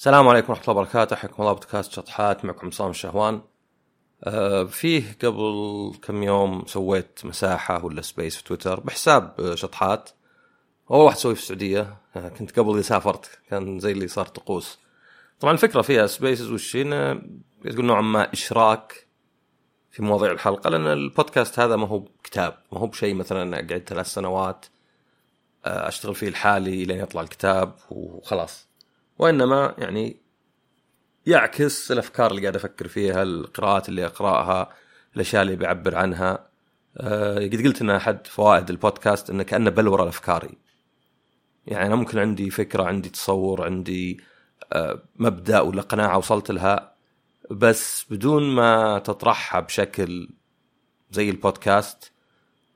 السلام عليكم ورحمة الله وبركاته. حياكم الله بودكاست شطحات. معكم عصام الشهوان آه فيه قبل كم يوم سويت مساحة ولا space في تويتر بحساب شطحات. أول واحد سويه في السعودية. آه كنت قبل اللي سافرت. كان زي اللي صار طقوس. طبعا الفكرة فيها spaces وش تقول نوعا ما إشراك في مواضيع الحلقة لأن البودكاست هذا ما هو كتاب. ما هو بشيء مثلا قعدت ثلاث سنوات آه أشتغل فيه لحالي لين يطلع الكتاب وخلاص. وإنما يعني يعكس الأفكار اللي قاعد أفكر فيها القراءات اللي أقرأها الأشياء اللي بعبر عنها. أه قد قلت إن أحد فوائد البودكاست انه كأنه بلوره لافكاري يعني أنا ممكن عندي فكرة عندي تصور عندي أه مبدأ ولا قناعة وصلت لها بس بدون ما تطرحها بشكل زي البودكاست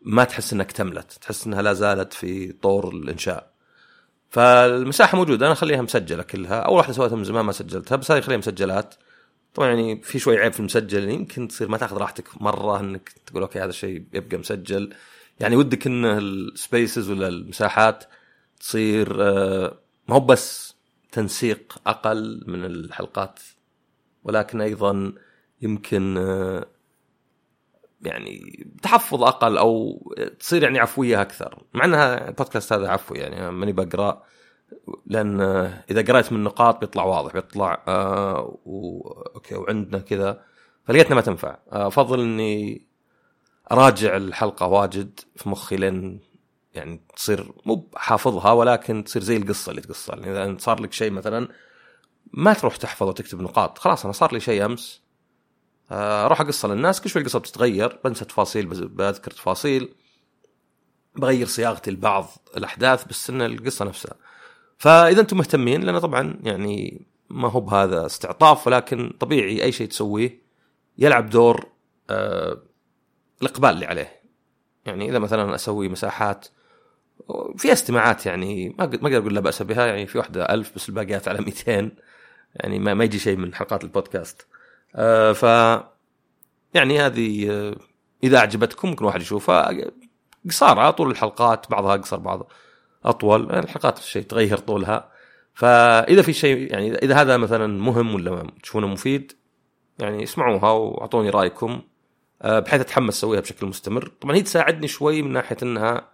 ما تحس إنها اكتملت تحس إنها لا زالت في طور الإنشاء. فالمساحة موجودة أنا أخليها مسجلة كلها. أول واحدة سويتها من زمان ما سجلتها بس هذه خليها مسجلات. طبعا يعني في شوي عيب في المسجل يمكن تصير ما تأخذ راحتك مرة إنك تقول okay هذا الشيء يبقى مسجل. يعني ودك إن ال spaces ولا المساحات تصير ما هو بس تنسيق أقل من الحلقات ولكن أيضا يمكن يعني تحفظ أقل أو تصير يعني عفوية أكثر. مع إنها البودكاست هذا عفوي يعني ماني بقرأ لأن إذا قرأت من النقاط بيطلع واضح بيطلع آه و... أوكي وعندنا كذا فلقيتنا ما تنفع. آه أفضل إني أراجع الحلقة واجد في مخي لين يعني تصير مو حافظها ولكن تصير زي القصة اللي تقصها. يعني إذا صار لك شيء مثلا ما تروح تحفظ وتكتب نقاط خلاص أنا صار لي شيء أمس أروح اقصه للناس كل شوي القصة بتتغير بنسى تفاصيل بذكر تفاصيل بغير صياغتي لبعض الأحداث بس إن القصة نفسها. فإذا أنتم مهتمين لأن طبعا يعني ما هو بهذا استعطاف ولكن طبيعي أي شيء تسويه يلعب دور آه الإقبال اللي عليه. يعني إذا مثلا أسوي مساحات في استماعات يعني ما ما أقدر أقول لا بأس بها يعني في واحدة ألف بس الباقيات على 200 يعني ما, ما يجي شيء من حلقات البودكاست. آه ف يعني هذه آه إذا أعجبتكم ممكن واحد يشوفها قصارى طول الحلقات بعضها اقصر بعض أطول الحلقات شيء تغير طولها. فإذا في شيء يعني إذا هذا مثلا مهم ولا تشوفونه مفيد يعني اسمعوها وأعطوني رأيكم آه بحيث أتحمس أسويها بشكل مستمر. طبعا هي تساعدني شوي من ناحية إنها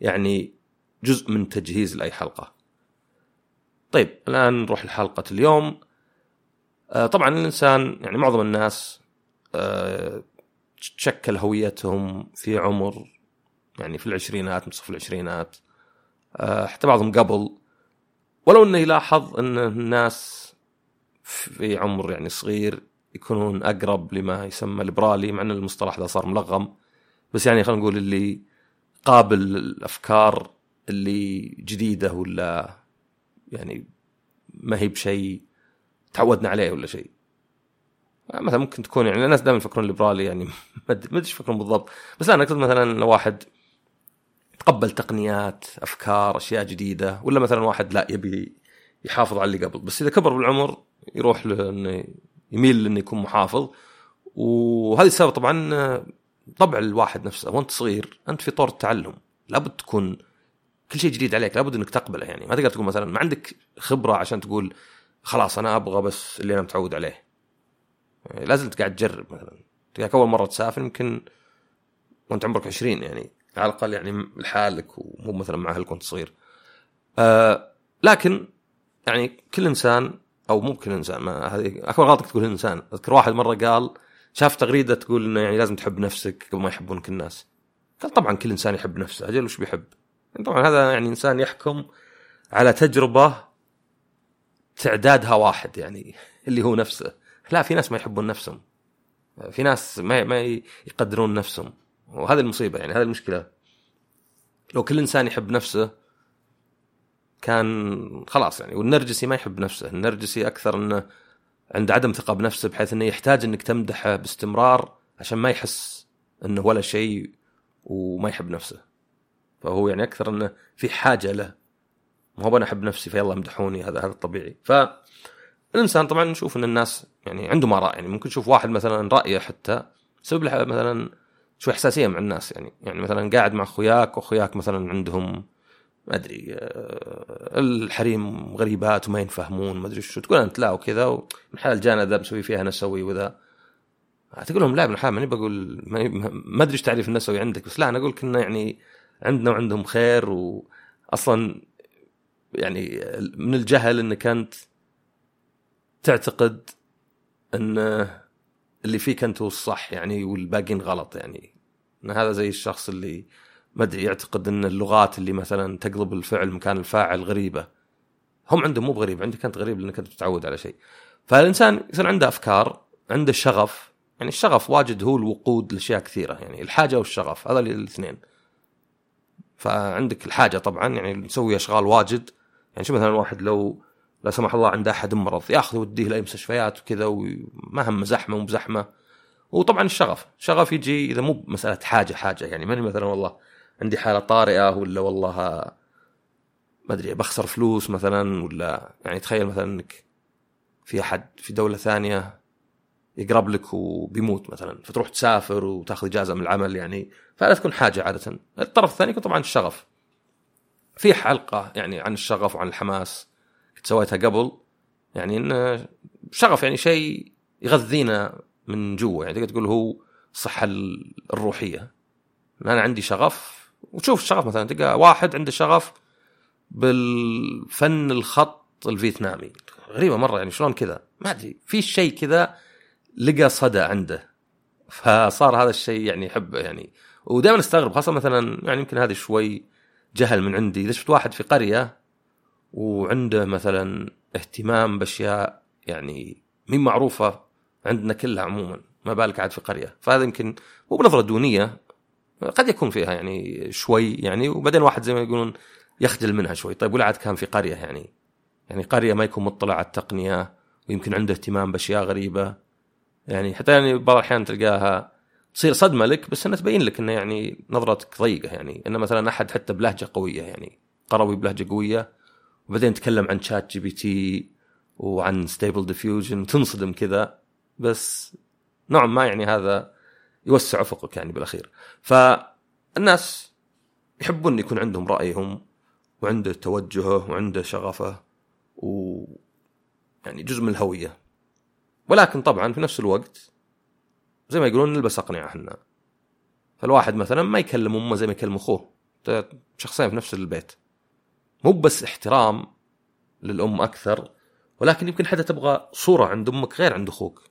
يعني جزء من تجهيز لأي حلقة. طيب الآن نروح لحلقة اليوم. طبعا الإنسان يعني معظم الناس تشكل هويتهم في عمر يعني في العشرينات منتصف العشرينات حتى بعضهم قبل. ولو إنه يلاحظ إن الناس في عمر يعني صغير يكونون أقرب لما يسمى ليبرالي مع إن المصطلح ذا صار ملغم. بس يعني خلينا نقول اللي قابل الافكار اللي جديدة ولا يعني ما هي بشيء تعودنا عليه ولا شيء. مثلا ممكن تكون يعني الناس دائما يفكرون ليبرالي يعني ما ادري إيش يفكرون بالضبط. بس أنا أقصد مثلا لو واحد تقبل تقنيات أفكار أشياء جديدة ولا مثلا واحد لا يبي يحافظ على اللي قبل. بس إذا كبر بالعمر يروح لأنه يميل لأنه يكون محافظ. وهذه السبب طبعا طبع الواحد نفسه. وأنت صغير أنت في طور التعلم. لابد تكون كل شيء جديد عليك. لابد إنك تقبله يعني. ما تقدر تقول مثلا ما عندك خبرة عشان تقول خلاص أنا أبغى بس اللي أنا متعود عليه. يعني لازم قاعد تجرب مثلا. تلقاك أول مرة تسافر يمكن وأنت عمرك 20 يعني على الأقل يعني لحالك ومو مثلا مع أهلك وأنت صغير. آه لكن يعني كل إنسان أو مو كل إنسان ما هذه أكبر غلط تقول إنسان. أذكر واحد مرة قال شاف تغريدة تقول إنه يعني لازم تحب نفسك قبل ما يحبونك الناس. قال طبعا كل إنسان يحب نفسه أجل وش بيحب؟ طبعا هذا يعني إنسان يحكم على تجربة تعدادها واحد يعني اللي هو نفسه. لا في ناس ما يحبون نفسهم. في ناس ما ما يقدرون نفسهم. وهذه المصيبة يعني هذه المشكلة. لو كل إنسان يحب نفسه كان خلاص يعني والنرجسي ما يحب نفسه. النرجسي أكثر إنه عنده عدم ثقة بنفسه بحيث إنه يحتاج إنك تمدحه باستمرار عشان ما يحس إنه ولا شيء وما يحب نفسه. فهو يعني أكثر إنه في حاجة له. ما هو أنا أحب نفسي فيلا امدحوني هذا هذا الطبيعي ف الإنسان طبعا نشوف إن الناس يعني عندهم آراء يعني ممكن تشوف واحد مثلا رأيه حتى يسبب له مثلا شوي حساسيه مع الناس يعني يعني مثلا قاعد مع أخوياك واخوياك مثلا عندهم ما أدري آه، الحريم غريبات وما ينفهمون ما أدري شو تقول أنت لا وكذا ومن حال جانا ذا مسوي فيها نسوي وذا. تقول لهم لا ابن الحلال ماني بقول ما أدري إيش تعريف النسوي عندك بس لا أنا أقول كنا يعني عندنا وعندهم خير واصلا يعني من الجهل انك انت تعتقد إن اللي فيك انت هو الصح يعني والباقيين غلط يعني. إن هذا زي الشخص اللي ما أدري يعتقد إن اللغات اللي مثلا تقلب الفعل مكان الفاعل غريبة. هم عندهم مو بغريب عندك انت غريب لأنك أنت تتعود على شيء. فالإنسان يصير عنده أفكار عنده شغف. يعني الشغف واجد هو الوقود لأشياء كثيرة يعني الحاجة والشغف هذا الاثنين. فعندك الحاجة طبعا يعني نسوي أشغال واجد. يعني شو مثلا واحد لو لا سمح الله عنده أحد مرض يأخذ يوديه لاي مستشفيات وكذا وما هم زحمة ومزحمه وطبعا الشغف شغف يجي إذا مو مسألة حاجة حاجة يعني ماني مثلا والله عندي حالة طارئة ولا والله ما أدري بخسر فلوس مثلا ولا يعني تخيل مثلا إنك في أحد في دولة ثانية يقرب لك وبيموت مثلا فتروح تسافر وتأخذ إجازة من العمل يعني فهذا تكون حاجة عادة. الطرف الثاني يكون طبعا الشغف. في حلقة يعني عن الشغف وعن الحماس كنت سويتها قبل يعني انه شغف يعني شيء يغذينا من جوا يعني تقدر تقول هو الصحة الروحية. أنا عندي شغف وتشوف الشغف مثلا تلقى واحد عنده شغف بالفن الخط الفيتنامي. غريبة مرة يعني شلون كذا؟ ما أدري في شيء كذا لقى صدى عنده. فصار هذا الشيء يعني يحبه يعني ودائما أستغرب خاصة مثلا يعني يمكن هذه شوي جهل من عندي. إذا شفت واحد في قرية وعنده مثلا اهتمام بأشياء يعني مين معروفة عندنا كلها عموما ما بالك عاد في قرية. فهذا يمكن مو بنظرة دونية قد يكون فيها يعني شوي يعني وبعدين واحد زي ما يقولون يخجل منها شوي. طيب ولا عاد كان في قرية يعني؟ يعني قرية ما يكون مطلع على التقنية ويمكن عنده اهتمام بأشياء غريبة. يعني حتى يعني بعض الأحيان تلقاها تصير صدمة لك بس إنها تبين لك إنه يعني نظرتك ضيقة يعني. إنه مثلا أحد حتى بلهجة قوية يعني قروي بلهجة قوية وبعدين تكلم عن ChatGPT وعن Stable Diffusion تنصدم كذا بس نوعا ما يعني هذا يوسع أفقك يعني بالأخير. فالناس يحبون يكون عندهم رأيهم وعنده توجهه وعنده شغفه و يعني جزء من الهوية. ولكن طبعا في نفس الوقت زي ما يقولون نلبس أقنعة إحنا. فالواحد مثلا ما يكلم أمه زي ما يكلم أخوه. شخصين في نفس البيت. مو بس احترام للأم أكثر ولكن يمكن حتى تبغى صورة عند أمك غير عند أخوك.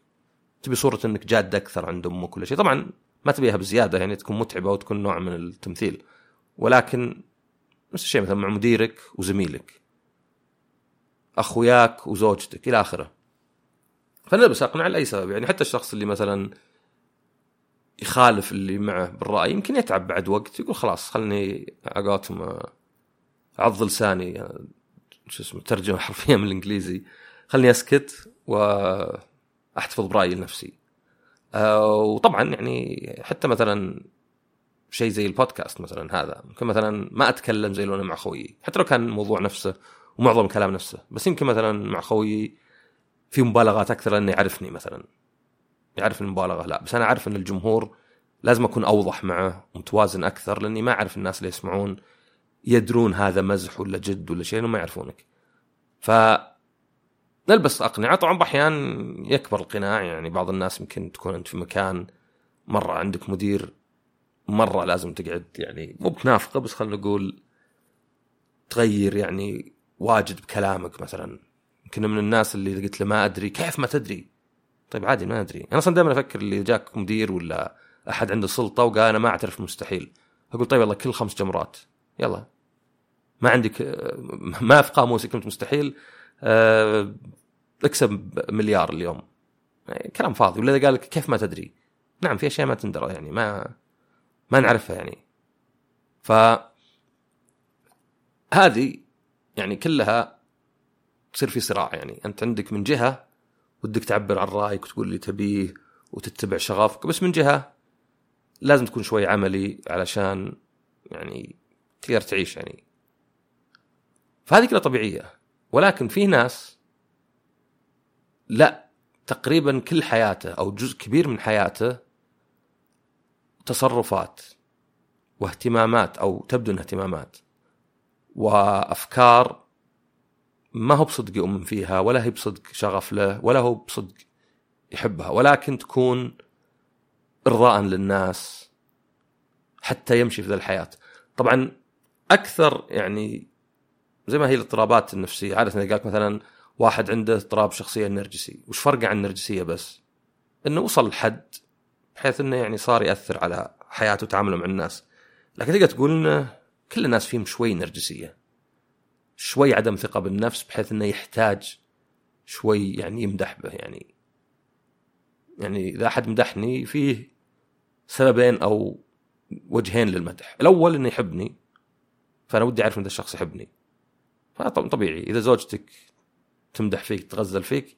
تبي صورة إنك جاد أكثر عند أمك كل شيء. طبعا ما تبيها بزيادة يعني تكون متعبة وتكون نوع من التمثيل. ولكن نفس الشيء مثلا مع مديرك وزميلك. أخوياك وزوجتك إلى آخره. فنلبس أقنعة لأي سبب. يعني حتى الشخص اللي مثلا يخالف اللي معه بالرأي يمكن يتعب بعد وقت يقول خلاص خلني عقاتهم اعض لساني شو اسمه ترجمة حرفيا من الإنجليزي. خلني أسكت وأحتفظ برأيي لنفسي أه وطبعا يعني حتى مثلا شيء زي البودكاست مثلا هذا ممكن مثلا ما أتكلم زي لو أنا مع خويي حتى لو كان الموضوع نفسه ومعظم الكلام نفسه بس يمكن مثلا مع خويي في مبالغات أكثر لأنه يعرفني مثلا. يعرف المبالغة. لا بس أنا أعرف إن الجمهور لازم أكون أوضح معه متوازن أكثر لأني ما أعرف الناس اللي يسمعون يدرون هذا مزح ولا جد ولا شيء ما يعرفونك. ف نلبس أقنعة. طبعا بأحيان يكبر القناع يعني بعض الناس يمكن تكون أنت في مكان مرة عندك مدير مرة لازم تقعد يعني مو بتنافقه بس خلينا نقول تغير يعني واجد بكلامك مثلا. كنا من الناس اللي قلت له ما أدري كيف ما تدري؟ طيب عادي ما أدري. أنا أصلا دائما أفكر اللي جاك مدير ولا أحد عنده سلطة وقال أنا ما أعترف مستحيل. أقول طيب والله كل خمس جمرات. يلا. ما عندك ما في قاموسك كلمه مستحيل. أه اكسب مليار اليوم. يعني كلام فاضي. ولا قال لك كيف ما تدري. نعم في أشياء ما تندرى يعني ما ما نعرفها يعني. ف هذه يعني كلها تصير في صراع يعني. أنت عندك من جهة ودك تعبر عن رأيك وتقول اللي تبيه وتتبع شغفك بس من جهة لازم تكون شوي عملي علشان يعني تقدر تعيش يعني. فهذه كلها طبيعية ولكن في ناس لا تقريبا كل حياته أو جزء كبير من حياته تصرفات واهتمامات أو تبدو إنها اهتمامات وأفكار ما هو بصدق يؤمن فيها ولا هي بصدق شغف له ولا هو بصدق يحبها ولكن تكون ارضاء للناس حتى يمشي في ذا الحياة. طبعا أكثر يعني زي ما هي الاضطرابات النفسية عادة إذا قالك مثلا واحد عنده اضطراب شخصيه نرجسي وش فرقه عن النرجسية بس؟ إنه وصل لحد بحيث إنه يعني صار يأثر على حياته وتعامله مع الناس. لكن تقدر تقول إنه كل الناس فيهم شوي نرجسية. شوي عدم ثقة بالنفس بحيث إنه يحتاج شوي يعني يمدح به يعني يعني إذا أحد مدحني فيه سببين أو وجهين للمدح. الأول إنه يحبني فأنا ودي أعرف إن الشخص يحبني. فطبيعي إذا زوجتك تمدح فيك تغزل فيك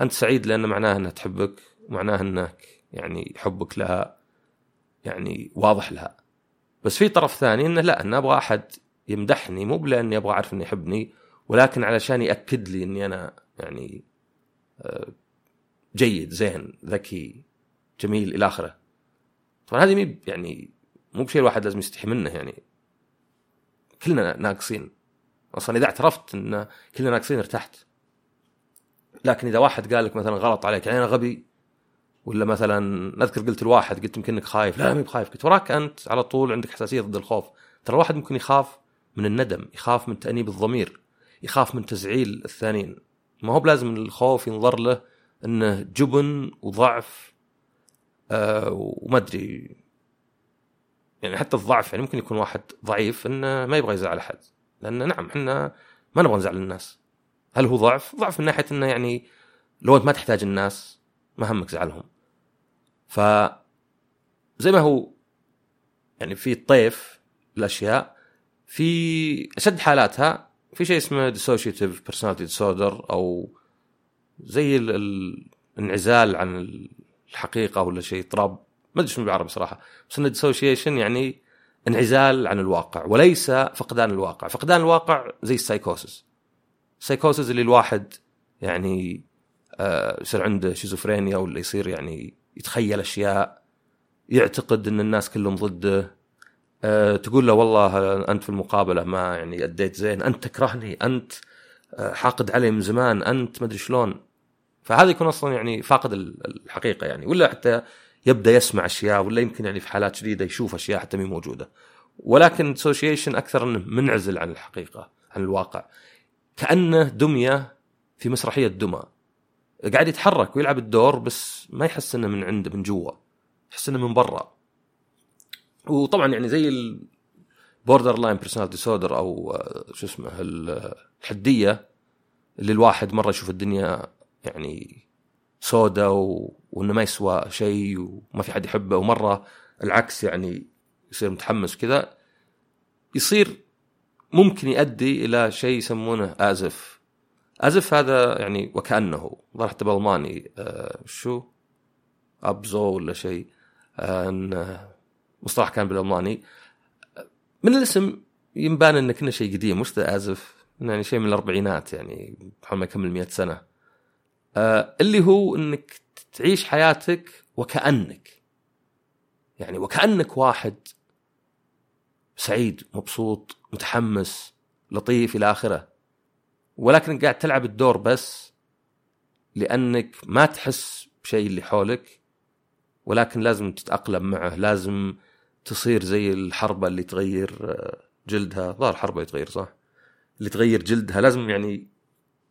أنت سعيد لأن معناه إنها تحبك ومعناه إنك يعني حبك لها يعني واضح لها. بس في طرف ثاني إنه لا أنا أبغى أحد يمدحني مو بلأني أبغى أعرف إنه يحبني ولكن علشان ياكد لي إني أنا يعني آه، جيد زين ذكي جميل إلى آخره. طبعا هذه مي يعني مو بشيء الواحد لازم يستحي منه يعني. كلنا ناقصين. أصلا إذا اعترفت إن كلنا ناقصين ارتحت. لكن إذا واحد قال لك مثلا غلط عليك يعني أنا غبي ولا مثلا نذكر قلت الواحد قلت يمكن إنك خايف لا مي بخايف. قلت وراك أنت على طول عندك حساسية ضد الخوف. ترى الواحد ممكن يخاف من الندم يخاف من تأنيب الضمير يخاف من تزعيل الثانيين. ما هو بلازم الخوف ينظر له إنه جبن وضعف آه وما أدري. يعني حتى الضعف يعني ممكن يكون واحد ضعيف إنه ما يبغى يزعل أحد. لأن نعم إحنا ما نبغى نزعل الناس. هل هو ضعف؟ ضعف من ناحية إنه يعني لو أنت ما تحتاج الناس ما همك زعلهم ف زي ما هو يعني في الطيف الأشياء في أشد حالاتها في شيء اسمه dissociative personality disorder أو زي الانعزال عن الحقيقة ولا شيء اضطراب. ما أدري شنو بالعربي صراحة. بس إنه dissociation يعني انعزال عن الواقع وليس فقدان الواقع. فقدان الواقع زي ال psychosis ال psychosis اللي الواحد يعني آه، يصير عنده شيزوفرينيا ولا يصير يعني يتخيل أشياء يعتقد إن الناس كلهم ضده. أه تقول له والله أنت في المقابلة ما يعني أديت زين أنت تكرهني أنت آه، حاقد علي من زمان أنت ما أدري شلون. فهذا يكون أصلا يعني فاقد الحقيقة يعني ولا حتى يبدأ يسمع أشياء ولا يمكن يعني في حالات شديدة يشوف أشياء حتى مي موجودة. ولكن dissociation أكثر إنه منعزل عن الحقيقة عن الواقع. كأنه دمية في مسرحية دمى. قاعد يتحرك ويلعب الدور بس ما يحس إنه من عنده من جوا. يحس إنه من برا. وطبعا يعني زي ال borderline personality disorder أو آه، شو اسمه الحدية اللي الواحد مرة يشوف الدنيا يعني سوداء و... وإنه ما يسوى شيء وما في حد يحبه ومرة العكس يعني يصير متحمس كذا يصير ممكن يؤدي إلى شيء يسمونه as if. آزف هذا يعني وكأنه ظهر حتى بألماني آه شو؟ أبزو ولا شيء. آه مصطلح كان بالألماني. من الاسم ينبان انه كنا شيء قديم وش ذا ازف يعني شيء من الأربعينات يعني حول ما يكمل 100 سنة. آه اللي هو إنك تعيش حياتك وكأنك. يعني وكأنك واحد سعيد مبسوط متحمس لطيف إلى آخره. ولكن قاعد تلعب الدور بس لأنك ما تحس بشيء اللي حولك ولكن لازم تتأقلم معه لازم تصير زي الحربة اللي تغير آه، جلدها. ظهر حربة يتغير صح؟ اللي تغير جلدها. لازم يعني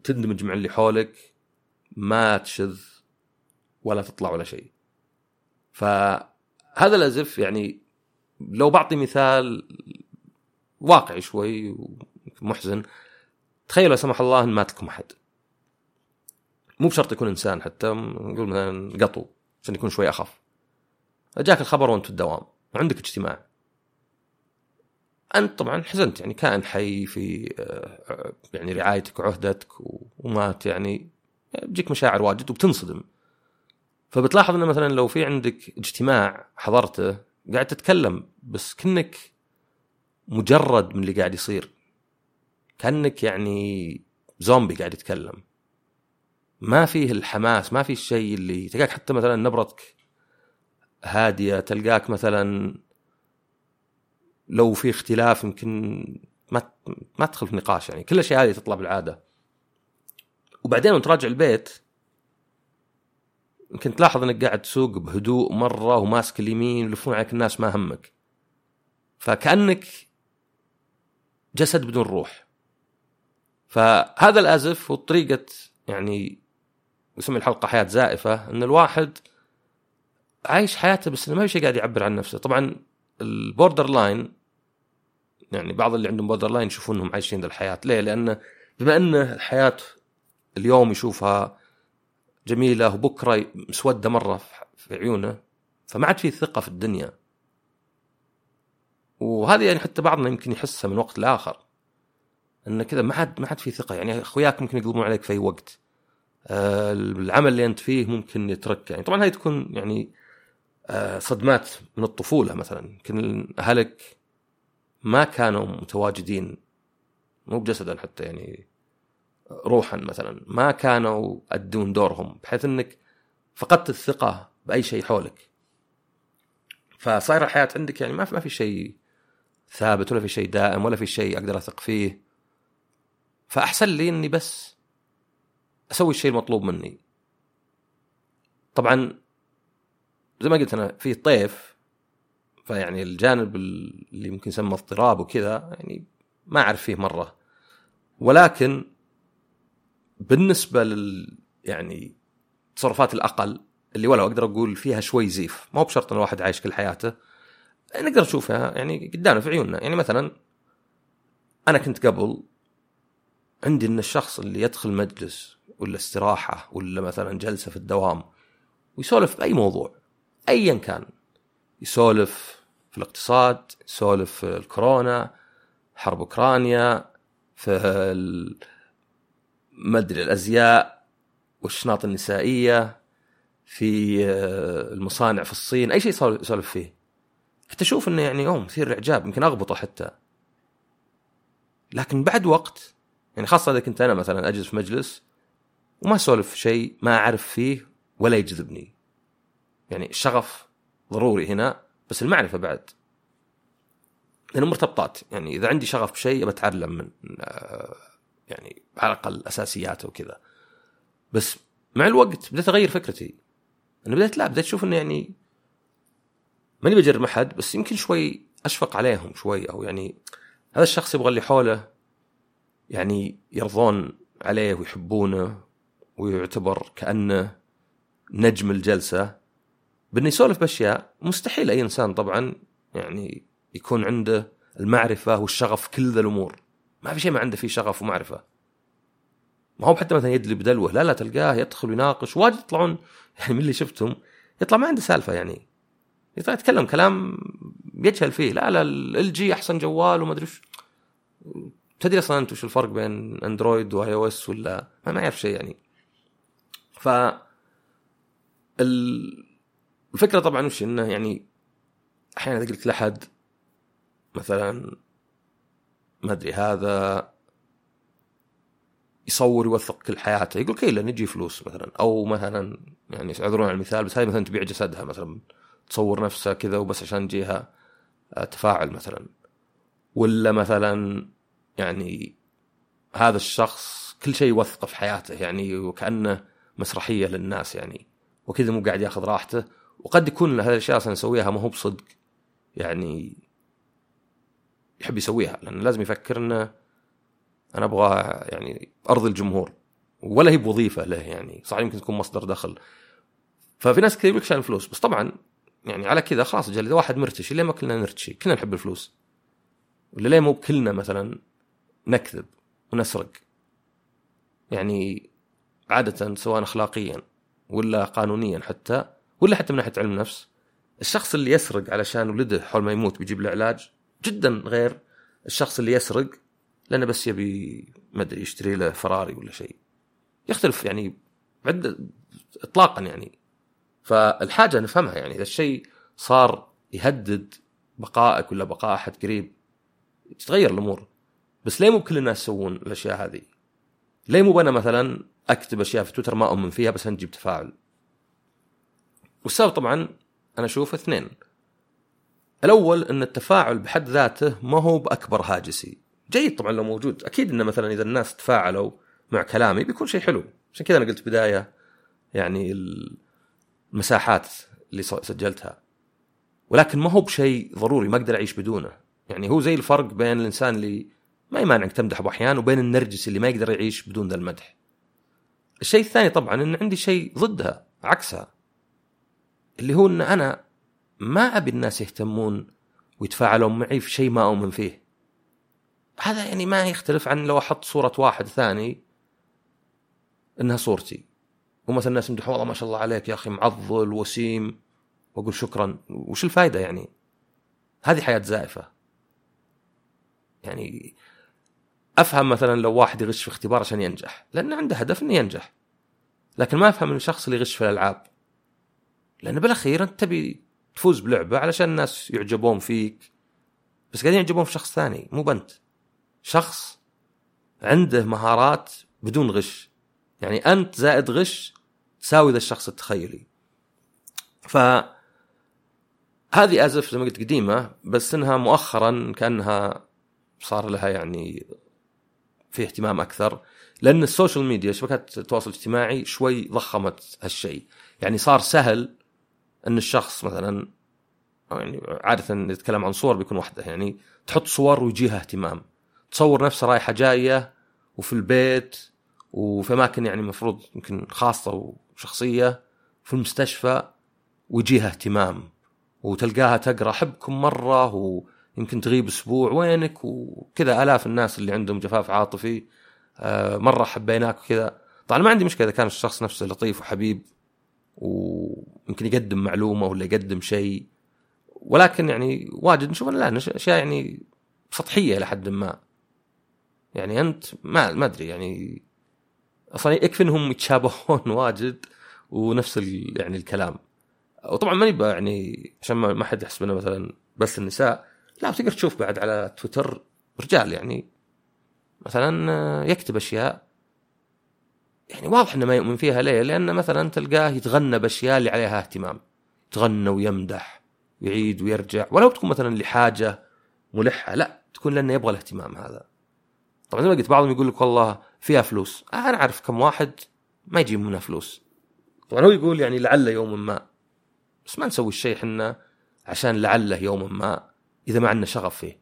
تندمج مع اللي حولك ما تشذ ولا تطلع ولا شيء. فهذا الازف يعني لو بعطي مثال واقعي شوي ومحزن تخيل لا سمح الله إن مات لكم أحد. مو بشرط يكون إنسان حتى نقول مثلا قطو عشان يكون شوي أخف. جاك الخبر وانت في الدوام. وعندك اجتماع. أنت طبعا حزنت يعني كائن حي في آه، يعني رعايتك وعهدتك ومات يعني بتجيك مشاعر واجد وبتنصدم. فبتلاحظ إنه مثلا لو في عندك اجتماع حضرته قاعد تتكلم بس كنك مجرد من اللي قاعد يصير. كأنك يعني زومبي قاعد يتكلم. ما فيه الحماس ما فيه الشيء اللي تلقاك حتى مثلا نبرتك هادية تلقاك مثلا لو في اختلاف يمكن ما ما تدخل في نقاش يعني. كل الأشياء هذه تطلع بالعادة. وبعدين وانت راجع البيت يمكن تلاحظ إنك قاعد تسوق بهدوء مرة وماسك اليمين يلفون عليك الناس ما همك. فكأنك جسد بدون روح. فهذا ال as if وطريقة يعني يسمي الحلقة حياة زائفة إن الواحد عايش حياته بس ما في شيء قاعد يعبر عن نفسه. طبعا ال borderline يعني بعض اللي عندهم borderline يشوفون إنهم عايشين ذا الحياة. ليه؟ لأن بما إن الحياة اليوم يشوفها جميلة وبكرة مسودة مرة في عيونه فما عاد في ثقة في الدنيا. وهذه يعني حتى بعضنا يمكن يحسها من وقت لآخر. إن كذا ما عاد ما عاد في ثقة. يعني أخوياك ممكن يقلبون عليك في أي وقت. آه العمل اللي أنت فيه ممكن يترك يعني طبعا هذه تكون يعني صدمات من الطفولة مثلا. يمكن اهلك ما كانوا متواجدين مو بجسدا حتى يعني روحا مثلا. ما كانوا أدون دورهم بحيث إنك فقدت الثقة بأي شيء حولك. فصاير الحياة عندك يعني ما ما في شيء ثابت ولا في شيء دائم ولا في شيء أقدر أثق فيه. فأحسن لي إني بس أسوي الشيء المطلوب مني. طبعا زي ما قلت أنا في طيف فيعني الجانب اللي ممكن يسمى اضطراب وكذا يعني ما أعرف فيه مرة. ولكن بالنسبة لل يعني تصرفات الأقل اللي ولو أقدر أقول فيها شوي زيف. ما هو بشرط إن الواحد عايش كل حياته. نقدر نشوفها يعني قدامنا في عيوننا. يعني مثلا أنا كنت قبل عندي إن الشخص اللي يدخل مجلس ولا استراحة ولا مثلا جلسة في الدوام ويسولف بأي موضوع. ايا كان. يسولف في الاقتصاد يسولف في الكورونا حرب أوكرانيا في ما أدري الأزياء والشناط النسائية في آه، المصانع في الصين أي شيء يسولف فيه. كنت أشوف إنه يعني أوه مثير اعجاب يمكن أغبطه حتى. لكن بعد وقت يعني خاصة إذا كنت أنا مثلا أجلس في مجلس وما أسولف شيء ما أعرف فيه ولا يجذبني. يعني الشغف ضروري هنا بس المعرفة بعد. لأنه مرتبطات. يعني إذا عندي شغف بشيء بتعلم من آه، يعني على الأقل أساسياته وكذا. بس مع الوقت بديت أغير فكرتي. أنا بديت لا بديت أشوف إنه يعني ماني بجرب أحد بس يمكن شوي أشفق عليهم شوي أو يعني هذا الشخص يبغى اللي حوله يعني يرضون عليه ويحبونه ويعتبر كأنه نجم الجلسة. بانه يسولف بأشياء مستحيل أي إنسان طبعا يعني يكون عنده المعرفة والشغف كل ذا الأمور. ما في شيء ما عنده فيه شغف ومعرفة. ما هو حتى مثلا يدلي بدلوه لا لا تلقاه يدخل ويناقش. واجد يطلعون يعني من اللي شفتهم يطلع ما عنده سالفة يعني. يطلع يتكلم كلام يجهل فيه. لا لا LG أحسن جوال وما أدري تدري أصلا أنت وش الفرق بين Android و iOS ولا ما, ما يعرف شيء يعني. ف الفكرة طبعا وش إنه يعني أحيانا اذا قلت لأحد مثلا ما أدري هذا يصور يوثق كل حياته يقول okay لأن يجي فلوس مثلا أو مثلا يعني يعذرون على المثال بس هذه مثلا تبيع جسدها مثلا تصور نفسها كذا وبس عشان يجيها آه، تفاعل مثلا. ولا مثلا يعني هذا الشخص كل شيء يوثقه في حياته يعني وكأنه مسرحية للناس يعني وكذا مو قاعد ياخذ راحته وقد يكون هذه الاشياء أصلا يسويها ما هو بصدق. يعني يحب يسويها لأنه لازم يفكر إنه أنا أبغى يعني أرضي الجمهور ولا هي بوظيفة له يعني. صح يمكن تكون مصدر دخل. ففي ناس كثير يقول الفلوس بس طبعا يعني على كذا خلاص إذا واحد مرتشي ليه ما كلنا نرتشي؟ كلنا نحب الفلوس. ولا ليه مو كلنا مثلا نكذب ونسرق؟ يعني عادة سواء أخلاقيا ولا قانونيا حتى ولا حتى من ناحية علم النفس الشخص اللي يسرق علشان ولده حول ما يموت بيجيب له علاج جدا غير الشخص اللي يسرق لأنه بس يبي ما أدري يشتري له فراري ولا شيء يختلف يعني عد اطلاقا يعني فالحاجة نفهمها يعني إذا الشيء صار يهدد بقائك ولا بقاء أحد قريب تتغير الأمور بس ليه مو كل الناس يسوون الأشياء هذه؟ ليه مو أنا مثلا أكتب أشياء في تويتر ما أؤمن فيها بس نجيب تفاعل؟ والسبب طبعا أنا أشوف اثنين. الأول إن التفاعل بحد ذاته ما هو بأكبر هاجسي. جيد طبعا لو موجود. أكيد انه مثلا إذا الناس تفاعلوا مع كلامي بيكون شيء حلو. عشان كذا أنا قلت بداية يعني المساحات اللي سجلتها. ولكن ما هو بشيء ضروري ما أقدر أعيش بدونه. يعني هو زي الفرق بين الإنسان اللي ما يمانعك تمدح باحيان وبين النرجسي اللي ما يقدر يعيش بدون ذا المدح. الشيء الثاني طبعا إن عندي شيء ضدها عكسها. اللي هو إن أنا ما أبي الناس يهتمون ويتفاعلون معي في شيء ما أؤمن فيه. هذا يعني ما يختلف عن لو أحط صورة واحد ثاني إنها صورتي. ومثلا الناس يمدحوا والله ما شاء الله عليك يا أخي معضل وسيم. وأقول شكرا. وش الفائده يعني؟ هذه حياة زائفة. يعني أفهم مثلا لو واحد يغش في اختبار عشان ينجح. لأن عنده هدف إنه ينجح. لكن ما أفهم الشخص اللي يغش في الألعاب لأن بالأخير أنت تبي تفوز بلعبة علشان الناس يعجبون فيك بس قاعدين يعجبون في شخص ثاني مو بنت شخص عنده مهارات بدون غش. يعني أنت زائد غش تساوي ذا الشخص التخيلي. ف هذه ازف زي ما قلت قديمة بس إنها مؤخرا كأنها صار لها يعني في اهتمام أكثر. لأن السوشيال ميديا شبكات التواصل الاجتماعي شوي ضخمت هالشيء. يعني صار سهل إن الشخص مثلا يعني عادة نتكلم عن صور بيكون واحدة يعني تحط صور ويجيها اهتمام. تصور نفسها رايحة جاية وفي البيت وفي أماكن يعني المفروض يمكن خاصة وشخصية في المستشفى ويجيها اهتمام. وتلقاها تقرأ أحبكم مرة ويمكن تغيب أسبوع وينك؟ وكذا آلاف الناس اللي عندهم جفاف عاطفي آه، مرة حبيناك وكذا. طبعا ما عندي مشكلة إذا كان الشخص نفسه لطيف وحبيب. ويمكن يقدم معلومة ولا يقدم شيء. ولكن يعني واجد نشوف لا أشياء يعني سطحية إلى حد ما. يعني أنت ما ما أدري يعني. أصلا يكفي إنهم يتشابهون واجد ونفس يعني الكلام. وطبعا ماني يعني عشان ما حد يحسب انه مثلا بس النساء. لا تقدر تشوف بعد على تويتر رجال يعني. مثلا يكتب أشياء يعني واضح إنه ما يؤمن فيها ليه؟ لأن مثلا تلقاه يتغنى باشياء اللي عليها اهتمام. يتغنى ويمدح يعيد ويرجع. ولو تكون مثلا لحاجة ملحة لا تكون لأنه يبغى الاهتمام هذا. طبعا زي ما قلت بعضهم يقول لك والله فيها فلوس. آه أنا أعرف كم واحد ما يجيب منها فلوس. طبعا هو يقول يعني لعل يوما ما. بس ما نسوي الشيء حنا عشان لعله يوما ما إذا ما عندنا شغف فيه.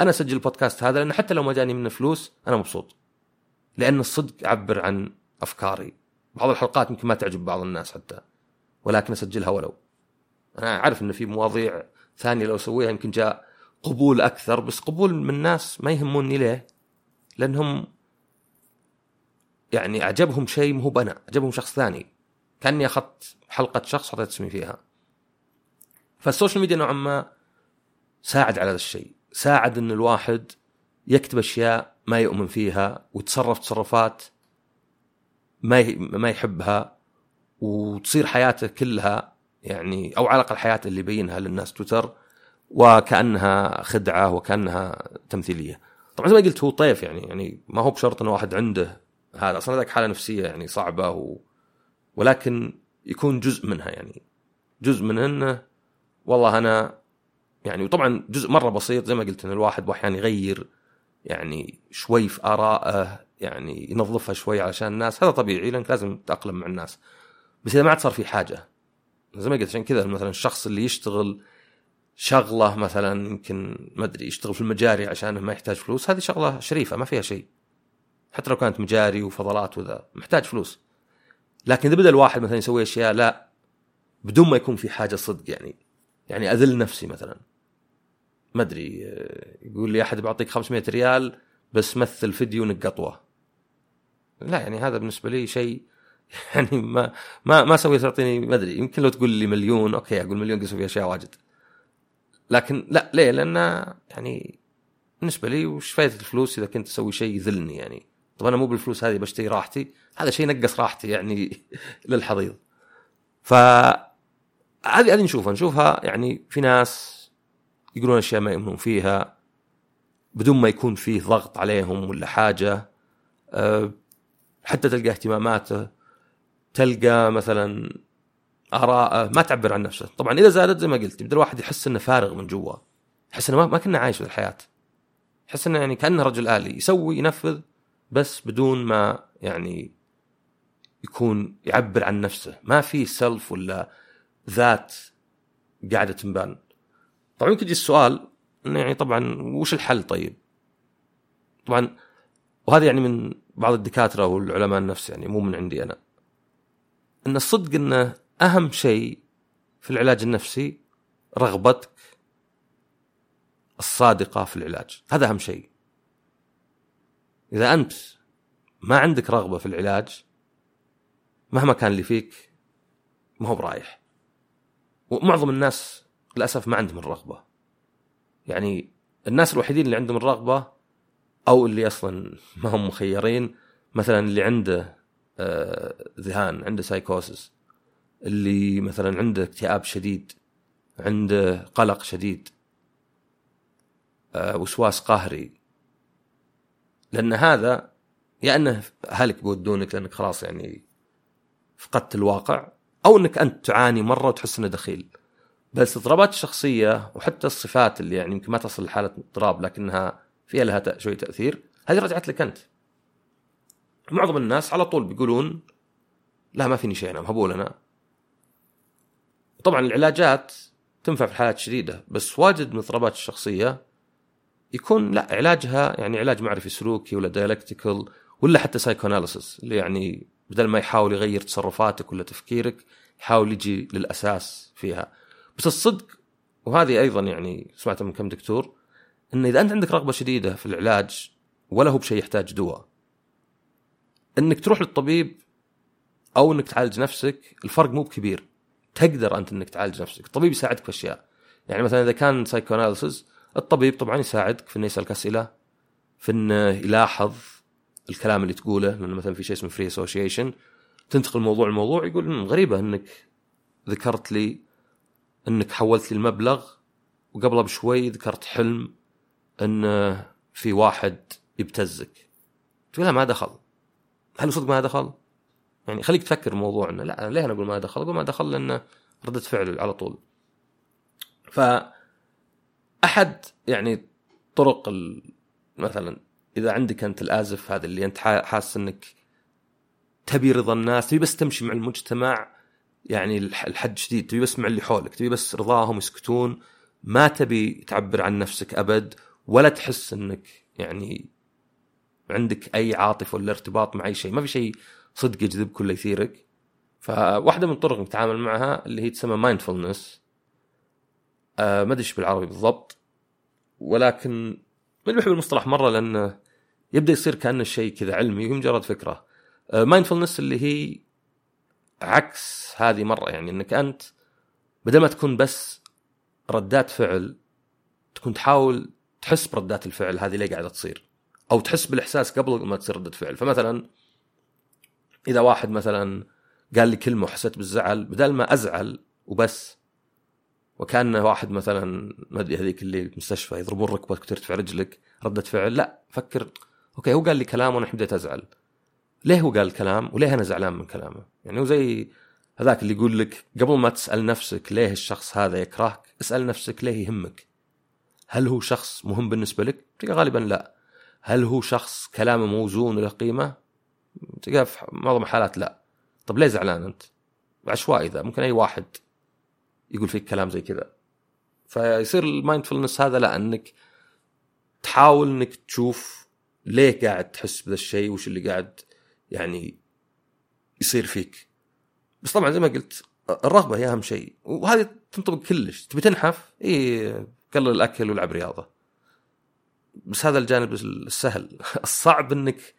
أنا أسجل البودكاست هذا لأن حتى لو ما جاني منه فلوس أنا مبسوط. لأن الصدق اعبر عن أفكاري. بعض الحلقات يمكن ما تعجب بعض الناس حتى ولكن أسجلها ولو. أنا أعرف إن في مواضيع ثانية لو أسويها يمكن جاء قبول أكثر بس قبول من ناس ما يهموني ليه؟ لأنهم يعني أعجبهم شيء مو أنا أعجبهم شخص ثاني. كأني أخذت حلقة شخص حطيت اسمي فيها. فال social media نوعا ما ساعد على هذا الشيء. ساعد إن الواحد يكتب أشياء ما يؤمن فيها ويتصرف تصرفات ما ما يحبها وتصير حياته كلها يعني أو على الأقل حياته اللي يبينها للناس تويتر وكأنها خدعة وكأنها تمثيلية. طبعا زي ما قلت هو طيف يعني يعني ما هو بشرط ان واحد عنده هذا أصلا ذاك حالة نفسية يعني صعبة و... ولكن يكون جزء منها يعني جزء من إنه والله أنا يعني وطبعا جزء مرة بسيط زي ما قلت إن الواحد أحيانا يغير يعني شوي في آرائه يعني ينظفها شوي علشان الناس. هذا طبيعي لأنك لازم تتاقلم مع الناس. بس إذا ما عاد صار في حاجة زي ما قلت عشان كذا مثلا الشخص اللي يشتغل شغلة مثلا يمكن ما أدري يشتغل في المجاري عشان ما يحتاج فلوس هذه شغلة شريفة ما فيها شيء. حتى لو كانت مجاري وفضلات وذا محتاج فلوس. لكن إذا بدأ الواحد مثلا يسوي أشياء لا بدون ما يكون في حاجة صدق يعني يعني أذل نفسي مثلا. ما أدري يقول لي أحد بعطيك 500 ريال بس مثل فيديو نقطوه. لا يعني هذا بالنسبة لي شيء يعني ما ما ما سوي تعطيني ما أدري يمكن لو تقول لي مليون okay أقول مليون قصوا في أشياء واجد. لكن لا ليه؟ لأن يعني بالنسبة لي وش فائده الفلوس إذا كنت أسوي شيء يذلني يعني؟ طب أنا مو بالفلوس هذه بشتري راحتي هذا شيء نقص راحتي يعني للحضيض. ف هذه هذه نشوفها نشوفها يعني في ناس يقولون أشياء ما يؤمنون فيها بدون ما يكون فيه ضغط عليهم ولا حاجة. أه حتى تلقى اهتماماته تلقى مثلا اراءه ما تعبر عن نفسه. طبعا إذا زادت زي ما قلت يبدأ الواحد يحس إنه فارغ من جوا يحس إنه ما كنا عايش في الحياة تحس إنه يعني كأنه رجل آلي يسوي ينفذ بس بدون ما يعني يكون يعبر عن نفسه. ما في سلف ولا ذات قاعدة تنبان. طبعا يمكن يجي السؤال يعني طبعا وش الحل طيب؟ طبعا وهذا يعني من بعض الدكاترة والعلماء النفس يعني مو من عندي أنا. إن الصدق إنه أهم شيء في العلاج النفسي رغبتك الصادقة في العلاج. هذا أهم شيء. إذا أنت ما عندك رغبة في العلاج مهما كان اللي فيك ما هو برايح. ومعظم الناس للأسف ما عندهم الرغبة. يعني الناس الوحيدين اللي عندهم الرغبة أو اللي أصلا ما هم مخيرين مثلا اللي عنده آه، ذهان عنده سايكوسس اللي مثلا عنده اكتئاب شديد عنده قلق شديد آه، وسواس قهري. لأن هذا يا أنه اهلك بيودونك لأنك خلاص يعني فقدت الواقع أو أنك أنت تعاني مرة وتحس إنه دخيل. بس اضطرابات الشخصية وحتى الصفات اللي يعني يمكن ما تصل لحالة اضطراب لكنها فيها لها شوي تأثير. هذه رجعت لك أنت. معظم الناس على طول بيقولون لا ما فيني شيء أنا مهبول أنا. طبعا العلاجات تنفع في الحالات الشديده بس واجد من الاضطرابات الشخصية يكون لا علاجها يعني علاج معرفي سلوكي ولا dialectical ولا حتى psychoanalysis اللي يعني بدل ما يحاول يغير تصرفاتك ولا تفكيرك يحاول يجي للأساس فيها. بس الصدق وهذه أيضا يعني سمعتها من كم دكتور إن إذا أنت عندك رغبة شديدة في العلاج ولا هو بشيء يحتاج دواء. إنك تروح للطبيب أو إنك تعالج نفسك الفرق مو بكبير. تقدر أنت إنك تعالج نفسك. الطبيب يساعدك في أشياء. يعني مثلا إذا كان psychoanalysis الطبيب طبعا يساعدك في إنه يسالك أسئلة في إنه يلاحظ الكلام اللي تقوله. لأنه مثلا في شيء اسمه free association تنتقل موضوع الموضوع يقول غريبة إنك ذكرت لي إنك حولت لي المبلغ وقبله بشوي ذكرت حلم أن في واحد يبتزك تقول لا ما دخل هل صدق ما دخل؟ يعني خليك تفكر الموضوع انه لا ليه أنا أقول ما دخل؟ أقول ما دخل لأنه ردة فعل على طول. ف أحد يعني طرق مثلا إذا عندك أنت الآزف هذا اللي أنت حاسس إنك تبي رضا الناس تبي بس تمشي مع المجتمع يعني الحد شديد تبي بس مع اللي حولك تبي بس رضاهم يسكتون ما تبي تعبر عن نفسك أبد ولا تحس إنك يعني عندك أي عاطفة ولا ارتباط مع أي شيء. ما في شيء صدق يجذبك ولا يثيرك. فواحدة من الطرق نتعامل معها اللي هي تسمى mindfulness آه ما أدري بالعربي بالضبط. ولكن من بحب المصطلح مرة لأنه يبدأ يصير كأنه شيء كذا علمي وهي مجرد فكرة. mindfulness آه اللي هي عكس هذه مرة. يعني إنك أنت بدل ما تكون بس ردات فعل تكون تحاول تحس بردات الفعل هذه اللي قاعدة تصير؟ أو تحس بالإحساس قبل ما تصير ردة فعل. فمثلا إذا واحد مثلا قال لي كلمة وحسيت بالزعل بدل ما أزعل وبس وكان واحد مثلا ما أدري هذيك اللي المستشفى يضربون ركبتك وترتفع رجلك ردة فعل لا فكر أوكي هو قال لي كلام وأنا بديت أزعل. ليه هو قال الكلام وليه أنا زعلان من كلامه؟ يعني هو زي هذاك اللي يقول لك قبل ما تسأل نفسك ليه الشخص هذا يكرهك اسأل نفسك ليه يهمك. هل هو شخص مهم بالنسبة لك؟ تلقى غالبا لا. هل هو شخص كلامه موزون وله قيمة؟ تلقى في معظم الحالات لا. طب ليه زعلان أنت؟ عشوائي ذا ممكن أي واحد يقول فيك كلام زي كذا. فيصير ال mindfulness هذا لا إنك تحاول إنك تشوف ليه قاعد تحس بذا الشيء وش اللي قاعد يعني يصير فيك. بس طبعا زي ما قلت الرغبة هي أهم شيء. وهذه تنطبق كلش. تبي تنحف؟ اي قلل الأكل والعب رياضة. بس هذا الجانب السهل. الصعب إنك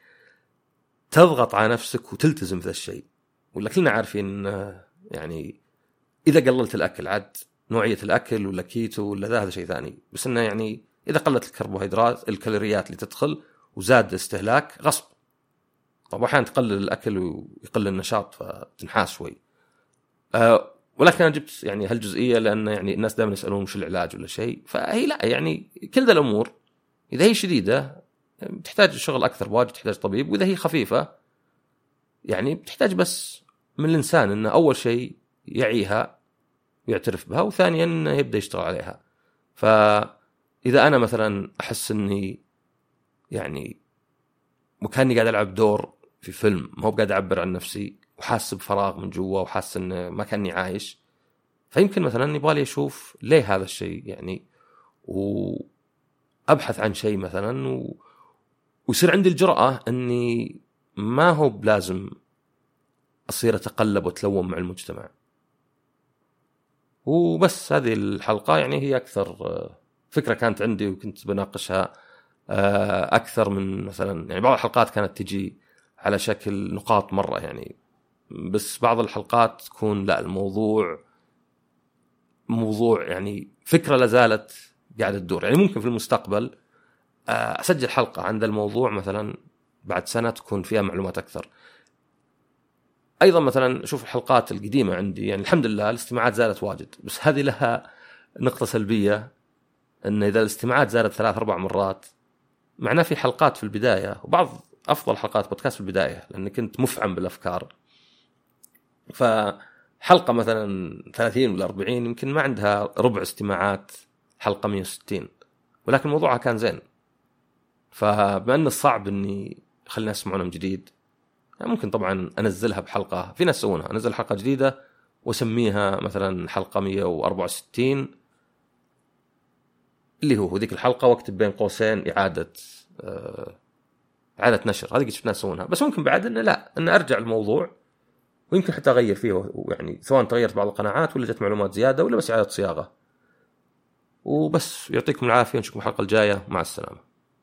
تضغط على نفسك وتلتزم في ذا الشيء. ولا كلنا عارفين يعني إذا قللت الأكل عاد نوعية الأكل ولا كيتو ولا ذا هذا شيء ثاني. بس إنه يعني إذا قلت الكربوهيدرات الكالوريات اللي تدخل وزاد الاستهلاك غصب. طب أحيانا تقلل الأكل ويقل النشاط فتنحاس شوي. أه ولكن أنا جبت يعني هالجزئية لأن يعني الناس دائما يسألون وش العلاج ولا شيء. فهي لا يعني كل ذا الأمور إذا هي شديدة تحتاج شغل أكثر بواجد تحتاج طبيب. وإذا هي خفيفة يعني بتحتاج بس من الإنسان إنه أول شيء يعيها ويعترف بها وثانيا إنه يبدأ يشتغل عليها. فإذا أنا مثلا أحس إني يعني وكاني قاعد ألعب دور في فيلم ما هو قاعد أعبر عن نفسي. وحاسس بفراغ من جوا وحاسس إنه ما كأني عايش. فيمكن مثلا يبغى لي أشوف ليه هذا الشيء يعني وأبحث عن شيء مثلا و... ويصير عندي الجرأة إني ما هو بلازم أصير أتقلب واتلون مع المجتمع. وبس هذه الحلقة يعني هي أكثر فكرة كانت عندي وكنت بناقشها أكثر من مثلا يعني بعض الحلقات كانت تجي على شكل نقاط مرة يعني بس بعض الحلقات تكون لا الموضوع موضوع يعني فكرة لازالت قاعدة تدور. يعني ممكن في المستقبل أسجل حلقة عن الموضوع مثلا بعد سنة تكون فيها معلومات أكثر. أيضا مثلا شوف الحلقات القديمة عندي يعني الحمد لله الاستماعات زادت واجد بس هذه لها نقطة سلبية إن إذا الاستماعات زادت ثلاث أربع مرات معناه في حلقات في البداية وبعض أفضل حلقات بودكاست في البداية لاني كنت مفعم بالأفكار. فحلقة مثلا 30 ولا 40 يمكن ما عندها ربع استماعات حلقة 160 ولكن موضوعها كان زين. فبما أنه صعب إني اخلي الناس يسمعونها من جديد يعني ممكن طبعا أنزلها بحلقة. في ناس يسوونها أنزل حلقة جديدة وأسميها مثلا حلقة 164 اللي هو ذيك الحلقة وأكتب بين قوسين إعادة آه إعادة نشر. هذه شفت ناس يسوونها. بس ممكن بعد إنه لا إنه أرجع الموضوع ويمكن حتى أغير فيه يعني سواء تغيرت بعض القناعات ولا جت معلومات زيادة ولا بس إعادة صياغة. وبس يعطيكم العافية نشوفكم الحلقة الجاية مع السلامة.